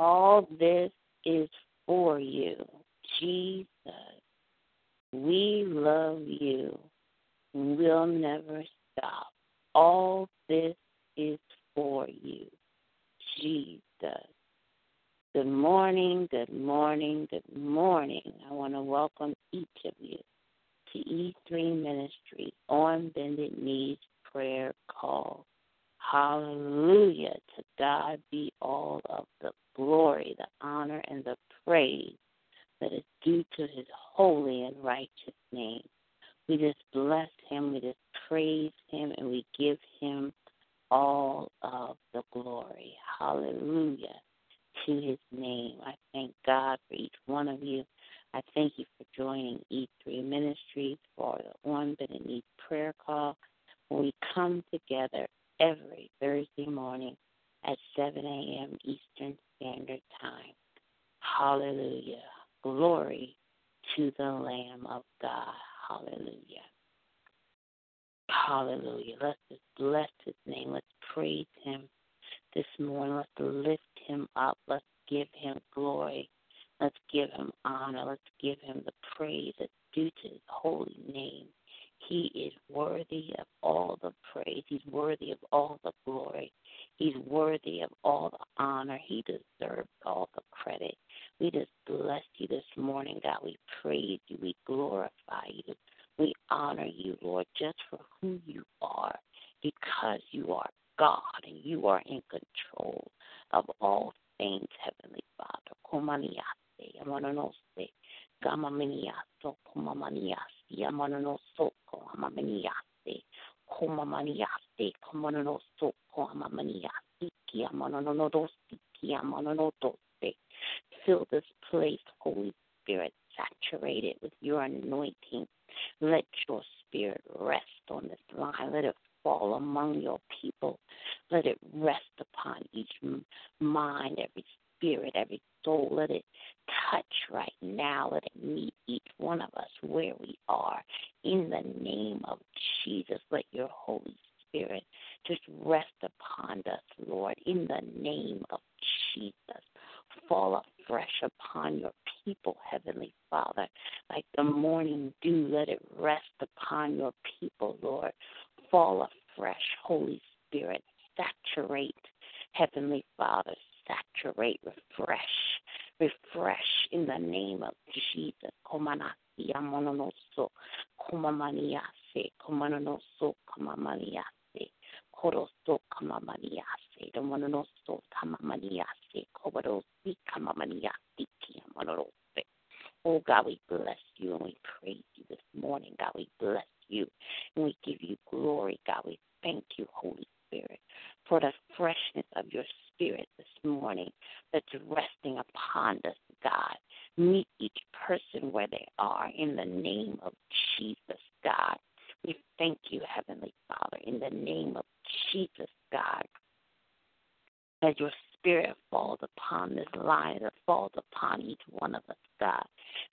All this is for you. Jesus, we love you. We'll never stop. All this is for you. Jesus. Good morning, good morning, good morning. I want to welcome each of you to E3 Ministry on Bended Knees Prayer Call. Hallelujah. To God be all of the glory, the honor, and the praise that is due to his holy and righteous name. We just bless him, we just praise him, and we give him all of the glory. Hallelujah to his name. I thank God for each one of you. I thank you for joining E3 Ministries for the On Bended Knees prayer call. We come together every Thursday morning at 7 a.m. Eastern Standard Time. Hallelujah. Glory to the Lamb of God. Hallelujah. Hallelujah. Let's just bless his name. Let's praise him this morning. Let's lift him up. Let's give him glory. Let's give him honor. Let's give him the praise that's due to his holy name. He is worthy of all the praise. He's worthy of all the glory. He's worthy of all the honor. He deserves all the credit. We just bless you this morning, God. We praise you. We glorify you. We honor you, Lord, just for who you are, because you are God and you are in control of all things, Heavenly Father. Komaniase, amononose, gamaminiaso, komamaniasi, amononosoko, amaminiase, komamaniase, komononoso, komamaniasi, kiamononodosi, kiamononodose. Fill this place, Holy Spirit, saturate it with your anointing. Let your spirit rest on this line. Let it fall among your people. Let it rest upon each mind, every spirit, every soul. Let it touch right now. Let it meet each one of us where we are. In the name of Jesus, let your Holy Spirit just rest upon us, Lord. In the name of Jesus, fall afresh upon your people, Heavenly Father. Like the morning dew, let it rest upon your people, Lord. Fall afresh, Holy Spirit. Saturate, Heavenly Father. Saturate, refresh, refresh in the name of Jesus. Komanasi amononoso, komamaniase, komanonoso, komamaniase, koroso, komamaniase, domononoso, tamamaniase, koborosi, kamamaniase, kiamonorose. Oh God, we bless you and we praise you this morning. God, we bless you and we give you glory. God, we thank you, Holy Spirit, for the freshness of your spirit this morning that's resting upon us, God. Meet each person where they are in the name of Jesus, God. We thank you, Heavenly Father, in the name of Jesus, God, as your spirit falls upon this line, that falls upon each one of us, God.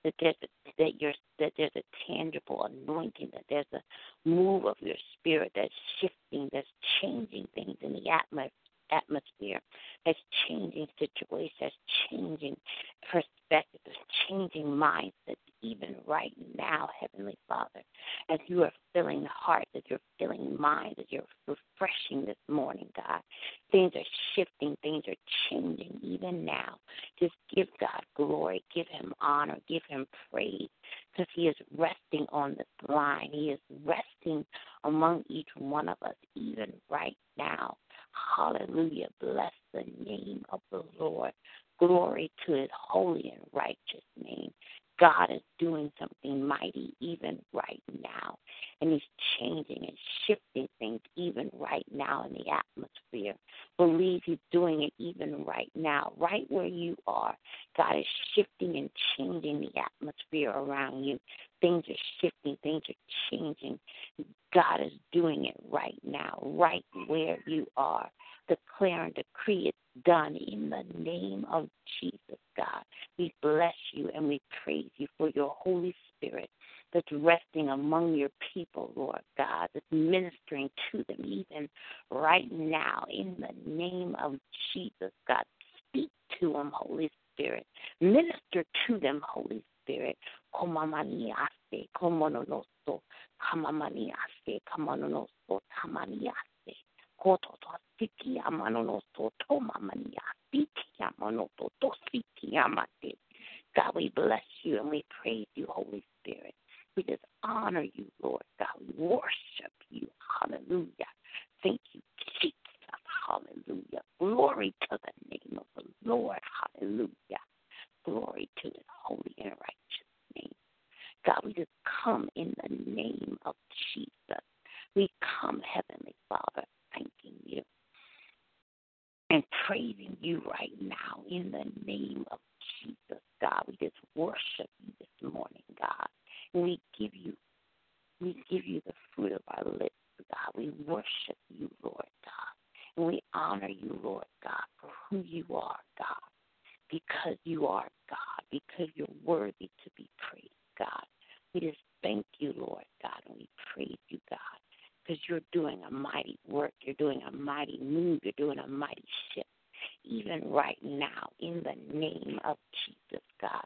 That there's a, that you're that there's a tangible anointing, that there's a move of your spirit that's shifting, that's changing things in the atmosphere atmosphere, that's changing situations, that's changing perspectives, changing mindsets, even right now, Heavenly Father, as you are filling hearts, as you're filling minds, as you're refreshing this morning, God. Things are shifting, things are changing even now. Just give God glory, give Him honor, give Him praise, because He is resting on this line. He is resting among each one of us, even right now. Hallelujah. Bless the name of the Lord. Glory to his holy and righteous name. God is doing something mighty even right now. And He's changing and shifting things even right now in the atmosphere. Believe He's doing it even right now, right where you are. God is shifting and changing the atmosphere around you. Things are shifting, things are changing. God is doing it right now, right where you are. Declare and decree it's done in the name of Jesus, God. We bless you and we praise you for your Holy Spirit that's resting among your people, Lord God, that's ministering to them even right now in the name of Jesus, God. Speak to them, Holy Spirit. Minister to them, Holy Spirit. Komamaniase, komononoso, kamamaniase, kamononoso, tamaniase. Kiamanoto, tosiki amate. God, we bless you and we praise you, Holy Spirit. We just honor you, Lord God. We worship you. Hallelujah. Thank you, Jesus. Hallelujah. Glory to the name of the Lord. Hallelujah. Glory to his holy and righteous name. God, we just come in the name of Jesus. We come, Heavenly Father, and praising you right now in the name of Jesus, God. We just worship you this morning, God. And we give you we give you the fruit of our lips, God. We worship you, Lord God. And we honor you, Lord God, for who you are, God. Because you are God, because you're worthy to be praised, God. We just thank you, Lord God, and we praise you, God, because you're doing a mighty work. You're doing a mighty move. You're doing a mighty shift, even right now, in the name of Jesus, God.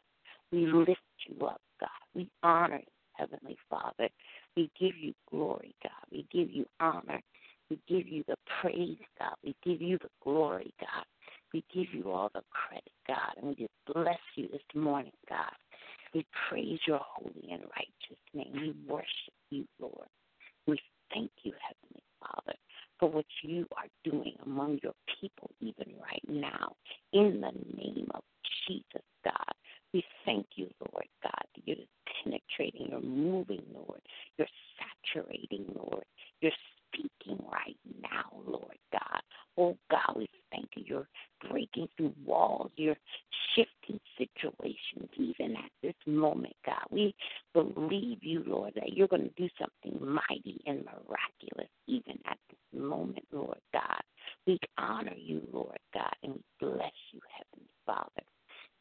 We lift you up, God. We honor you, Heavenly Father. We give you glory, God. We give you honor. We give you the praise, God. We give you the glory, God. We give you all the credit, God. And we just bless you this morning, God. We praise your holy and righteous name. We worship you, Lord. We thank you, Heavenly Father, for what you are doing among your people, even right now. In the name of Jesus, God. We thank you, Lord God, that you're penetrating, you're moving, Lord. You're saturating, Lord. You're speaking right now, Lord God. Oh God, we thank you. You're breaking through walls. You're shifting situations, even at this moment, God. We believe you, Lord, that you're going to do something mighty and miraculous, even at this moment, Lord God. We honor you, Lord God, and we bless you, Heavenly Father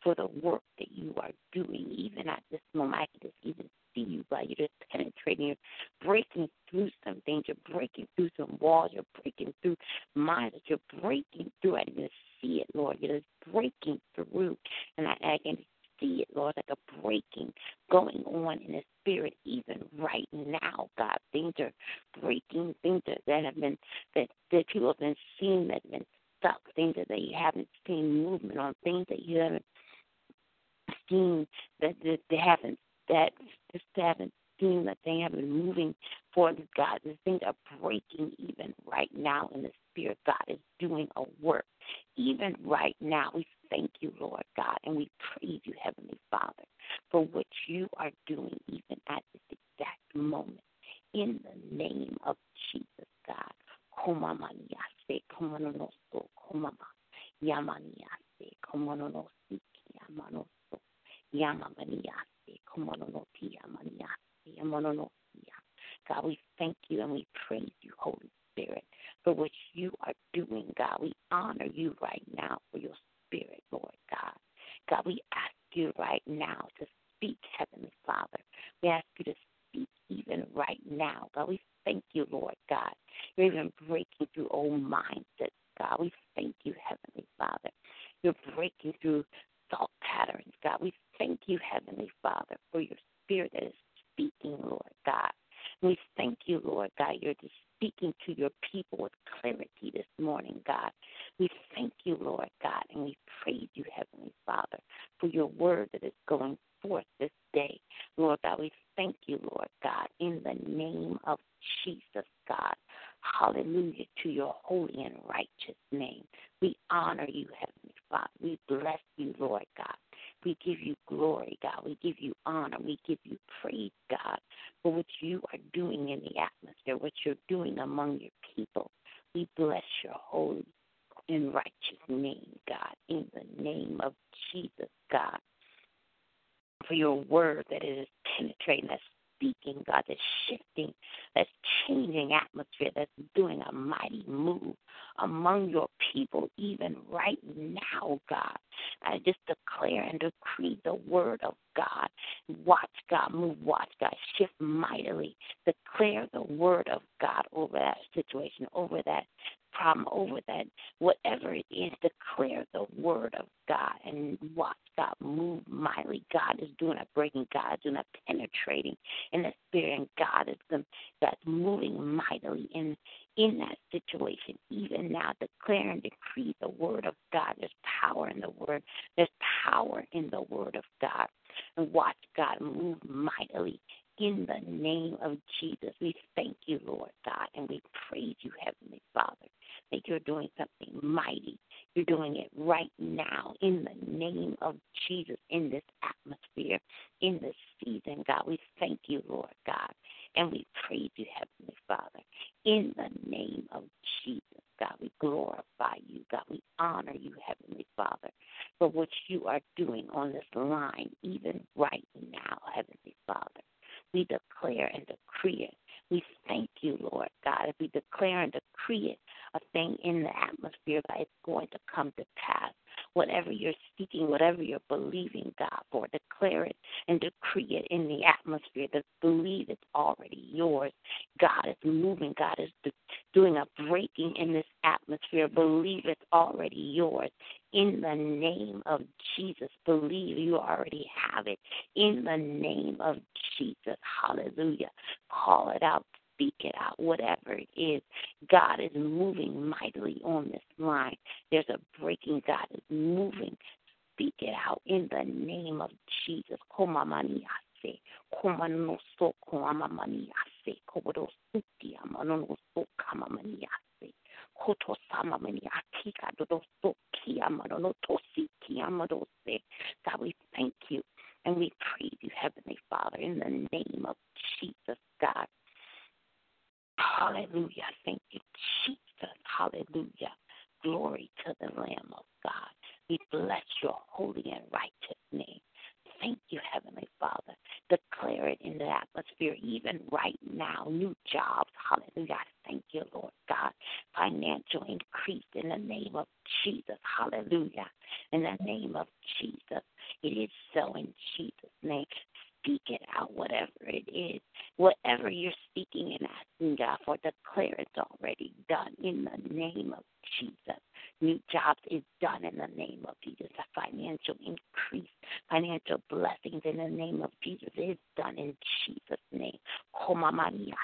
for the work that you are doing, even at this moment. I can just even see you, God. You're just penetrating, you're breaking through some things, you're breaking through some walls, you're breaking through minds, you're breaking through. I just see it, Lord. You're just breaking through, and I, I can see it, Lord, like a breaking going on in the spirit even right now, God. Things are breaking, things that, have been that, that people have been seeing that have been stuck, things that they haven't seen movement on, things that you haven't seen that, that they haven't that just haven't seen that they have been forward God. The things are breaking even right now in the spirit. God is doing a work. Even right now, we thank you, Lord God, and we praise you, Heavenly Father, for what you are doing even at this exact moment. In the name of Jesus, God. Yamamaniase. God, we thank you and we praise you, Holy Spirit, for what you are doing, God. We honor you right now for your spirit, Lord God. God, we ask you right now to speak, Heavenly Father. We ask you to speak even right now. God, we thank you, Lord God. You're even breaking through old mindsets, God. We thank you, Heavenly Father. You're breaking through thought patterns, God. We thank you, Heavenly Father, for your spirit that is speaking, Lord God. We thank you, Lord God. You're just speaking to your people with clarity this morning, God. We thank you, Lord God, and we praise you, Heavenly Father, for your word that is going forth this day. Lord God, we thank you, Lord God, in the name of Jesus, God. Hallelujah to your holy and righteous name. We honor you, Heavenly Father. We bless you, Lord God. We give you glory, God. We give you honor. We give you praise, God, for what you are doing in the atmosphere, what you're doing among your people. We bless your holy and righteous name, God, in the name of Jesus, God, for your word that is penetrating, that's speaking, God, that's shifting, that's changing atmosphere, that's doing a mighty move among your people, even right now, God. I just declare and decree the word of God. Watch God move, watch God shift mightily. Declare the word of God over that situation, over that problem, over that whatever is, declare the word of God and watch God move mightily. God is doing a breaking, God is doing a penetrating in the spirit, and God is the, God's moving mightily in in that situation. Even now, declare and decree the word of God. There's power in the word. There's power in the word of God. And watch God move mightily in the name of Jesus. We thank you, Lord God, and we praise you, Heavenly Father, that you're doing something mighty. You're doing it right now in the name of Jesus in this atmosphere, in this season, God. We thank you, Lord God, and we praise you, Heavenly Father, in the name of Jesus. God, we glorify you. God, we honor you, Heavenly Father, for what you are doing on this line, even right now, Heavenly Father. We declare and decree it. We thank you, Lord God. If we declare and decree it, a thing in the atmosphere that it's going to come to pass. Whatever you're seeking, whatever you're believing, God, for, declare it and decree it in the atmosphere. Believe it's already yours. God is moving. God is doing a breaking in this atmosphere. Believe it's already yours. In the name of Jesus, believe you already have it. In the name of Jesus, hallelujah. Call it out, speak it out, whatever it is. God is moving mightily on this line. There's a breaking. God is moving. Speak it out in the name of Jesus. God, we thank you and we praise you, Heavenly Father, in the name of Jesus, God. Hallelujah. Thank you, Jesus. Hallelujah. Glory to the Lamb of God. We bless your holy and righteous name. Thank you, Heavenly Father. Declare it in the atmosphere, even right now. New jobs. Hallelujah. Thank you, Lord God. Financial increase in the name of Jesus. Hallelujah. In the name of Jesus. It is so in Jesus' name. Speak it out, whatever it is. Whatever you're speaking and asking God for, declare it's already done in the name of Jesus. New jobs is done in the name of Jesus. A financial increase, financial blessings in the name of Jesus is done in Jesus' name. Kosamaniate,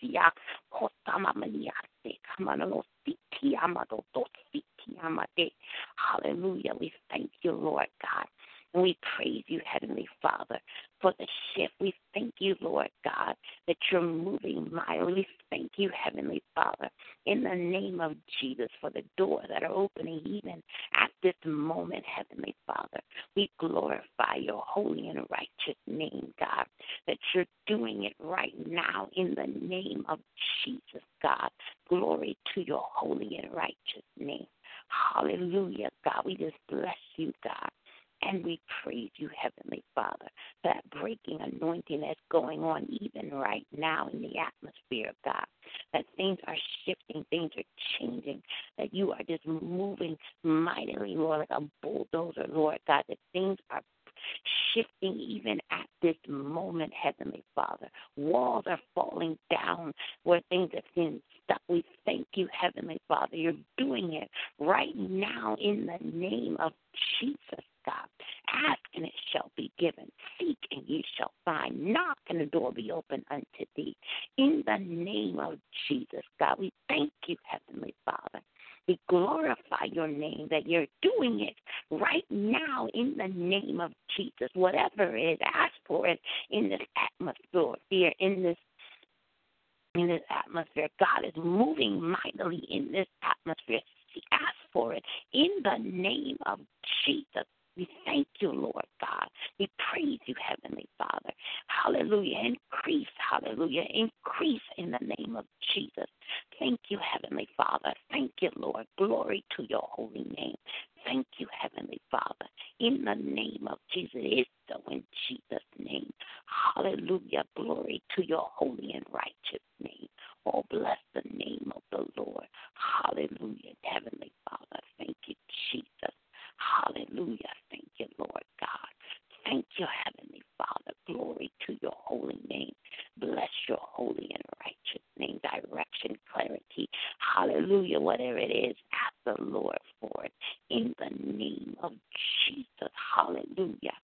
sikiamanonotoso, komamaniase, kosakatia, manonoso, tamamaniasia, kosamamaniase, kamanonositi, amadotositi, amade. Hallelujah. We thank you, Lord God. And we praise you, Heavenly Father, for the shift. We thank you, Lord God, that you're moving mightily. We thank you, Heavenly Father, in the name of Jesus, for the doors that are opening even at this moment, Heavenly Father. We glorify your holy and righteous name, God, that you're doing it right now in the name of Jesus, God. Glory to your holy and righteous name. Hallelujah, God. We just bless you, God. And we praise you, Heavenly Father, that breaking anointing that's going on even right now in the atmosphere, of God. That things are shifting, things are changing, that you are just moving mightily, Lord, like a bulldozer, Lord God, that things are shifting even at this moment, Heavenly Father. Walls are falling down where things have been stuck. We thank you, Heavenly Father. You're doing it right now in the name of Jesus. God. Ask and it shall be given. Seek and you shall find. Knock and the door be open unto thee. In the name of Jesus, God, we thank you, Heavenly Father. We glorify your name that you're doing it right now in the name of Jesus. Whatever it is, ask for it in this atmosphere, in this in this atmosphere. God is moving mightily in this atmosphere. Ask for it in the name of Jesus. We thank you, Lord God. We praise you, Heavenly Father. Hallelujah. Increase, hallelujah. Increase in the name of Jesus. Thank you, Heavenly Father. Thank you, Lord. Glory to your holy name. Thank you, Heavenly Father. In the name of Jesus. It is so in Jesus' name. Hallelujah. Glory to your holy and righteous name. Oh, bless the name of the Lord. Hallelujah. Heavenly Father. Thank you, Jesus. Hallelujah. Thank you, Heavenly Father. Glory to your holy name. Bless your holy and righteous name. Direction, clarity. Hallelujah. Whatever it is, ask the Lord for it. In the name of Jesus. Hallelujah.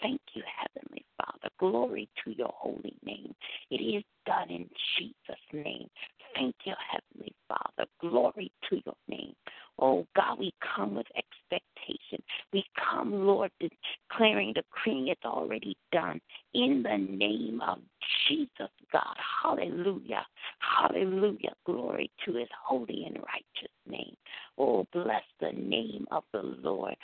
Thank you, Heavenly Father. Glory to your holy name. It is done in Jesus' name. Thank you, Heavenly Father. Glory to your name. Oh God, we come with expectation. We come, Lord, declaring, decreeing it's already done. In the name of Jesus, God. Hallelujah. Hallelujah. Glory to his holy and righteous name. Oh, bless the name of the Lord.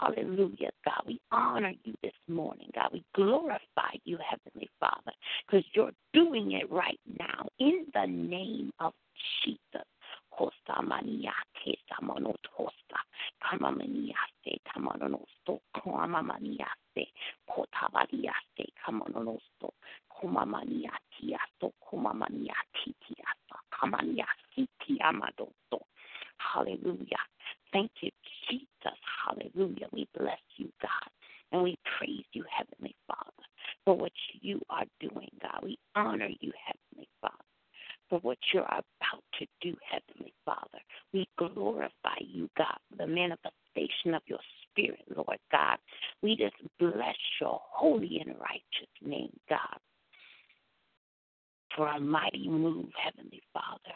Hallelujah, God. We honor you this morning, God. We glorify you, Heavenly Father, because you're doing it right now in the name of Jesus. Kosta mania kesa monotosta kama mania se tamanonosto kama mania se kota varia se kama nonosto kuma mania tiasto kuma mania titiasta kama mania siti amadosto Hallelujah. Thank you, Jesus. Hallelujah. We bless you, God. And we praise you, Heavenly Father, for what you are doing, God. We honor you, Heavenly Father, for what you're about to do, Heavenly Father. We glorify you, God, for the manifestation of your Spirit, Lord God. We just bless your holy and righteous name, God, for a mighty move, Heavenly Father.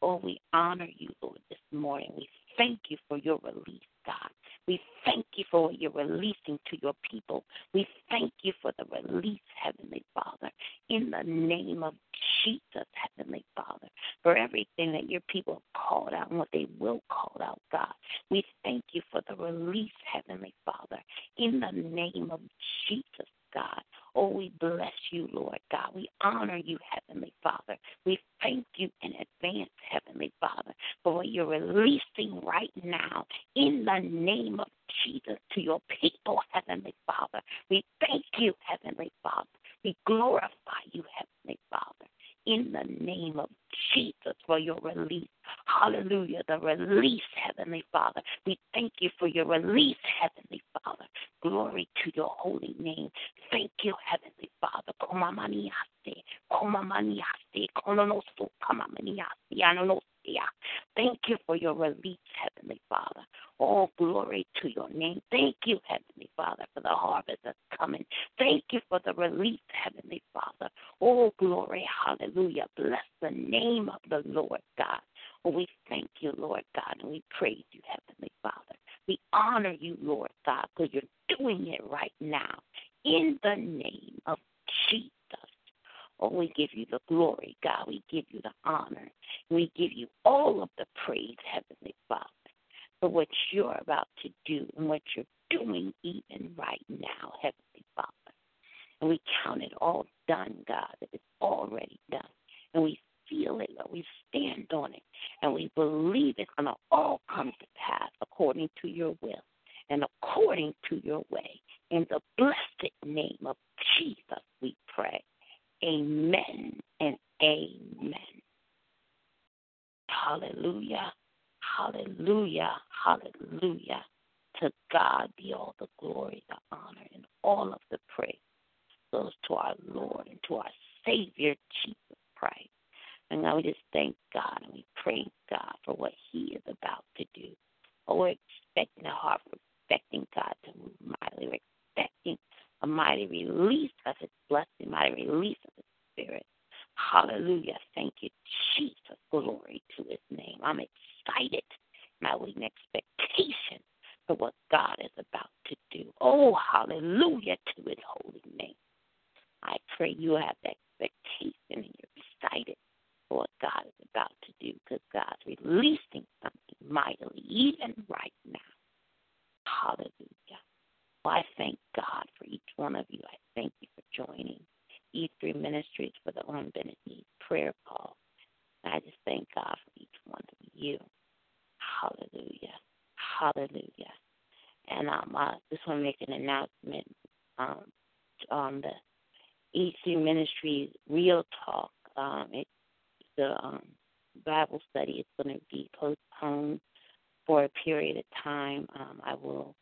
Oh, we honor you, Lord, this morning. We thank you for your release, God. We thank you for what you're releasing to your people. We thank you for the release, Heavenly Father, in the name of Jesus, Heavenly Father, for everything that your people have called out and what they will call out, God. We thank you for the release, Heavenly Father, in the name of Jesus, God. Oh, we bless you, Lord God. We honor you, Heavenly Father. We thank you in advance, Heavenly Father, for what you're releasing right now in the name of Jesus to your people, Heavenly Father. We thank you, Heavenly Father. We glorify you, Heavenly Father, in the name of Jesus for your release. Hallelujah. The release, Heavenly Father. We thank you for your release, Heavenly Father. Glory to your holy name. Thank you, Heavenly Father. Komamaniase, komamaniase, kononosu, kamamaniase, anonosia. Thank you for your release, Heavenly Father. All glory to your name. Thank you, Heavenly Father, for the harvest that's coming. Thank you for the release, Heavenly Father. All glory, hallelujah. Bless the name of the Lord God. We thank you, Lord God, and we praise you, Heavenly Father. We honor you, Lord God, because you're doing it right now in the name of Jesus. Oh, we give you the glory, God. We give you the honor. We give you all of the praise, Heavenly Father, for what you're about to do and what you're doing even right now, Heavenly Father. And we count it all done, God, that it's already done. And we feel it, Lord. We stand on it. And we believe it's going to all come to pass according to your will and according to your way. In the blessed name of Jesus, we pray. Amen and amen. Hallelujah. Hallelujah. Hallelujah. To God be all the glory, the honor, and all of the praise goes to our Lord and to our Savior, Jesus Christ. And now we just thank God and we praise God for what He is about to do. Oh, we're expecting a heart, we're expecting God to move mightily. We're expecting a mighty release of His blessing, mighty release of His Spirit. Hallelujah. Thank you, Jesus. Glory to His name. I'm excited and I wait in expectation for what God is about to do. Oh, hallelujah to His holy name. I pray you have expectation and you're excited for what God is about to do because God's releasing something mightily, even right now. Hallelujah. Well, I thank God for each one of you. I thank you for joining E3 Ministries for the On Bended prayer call. And I just thank God for each one of you. Hallelujah. Hallelujah. And um, I just want to make an announcement um, on the E3 Ministries Real Talk. Um, it, the um, Bible study is going to be postponed for a period of time. Um, I will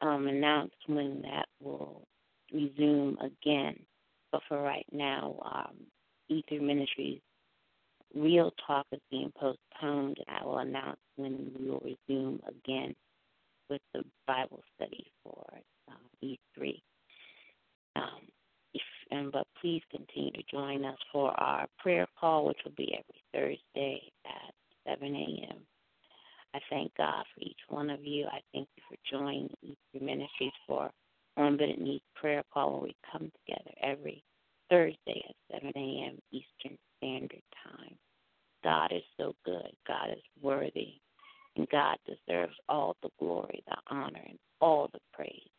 um, announce when that will resume again. But for right now, um, E3 Ministries Real Talk is being postponed, and I will announce when we will resume again with the Bible study for um, E3. Um, if, and, but please continue to join us for our prayer call, which will be every Thursday at 7 a.m. I thank God for each one of you. I thank you for joining E3 Ministries for On Bended Knees prayer call where we come together every Thursday at 7 a.m. Eastern Standard Time. God is so good. God is worthy. And God deserves all the glory, the honor, and all the praise.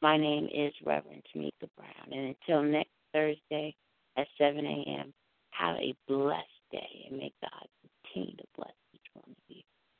My name is Reverend Tamika Brown. And until next Thursday at 7 a.m., have a blessed day. And may God continue to bless each one of you.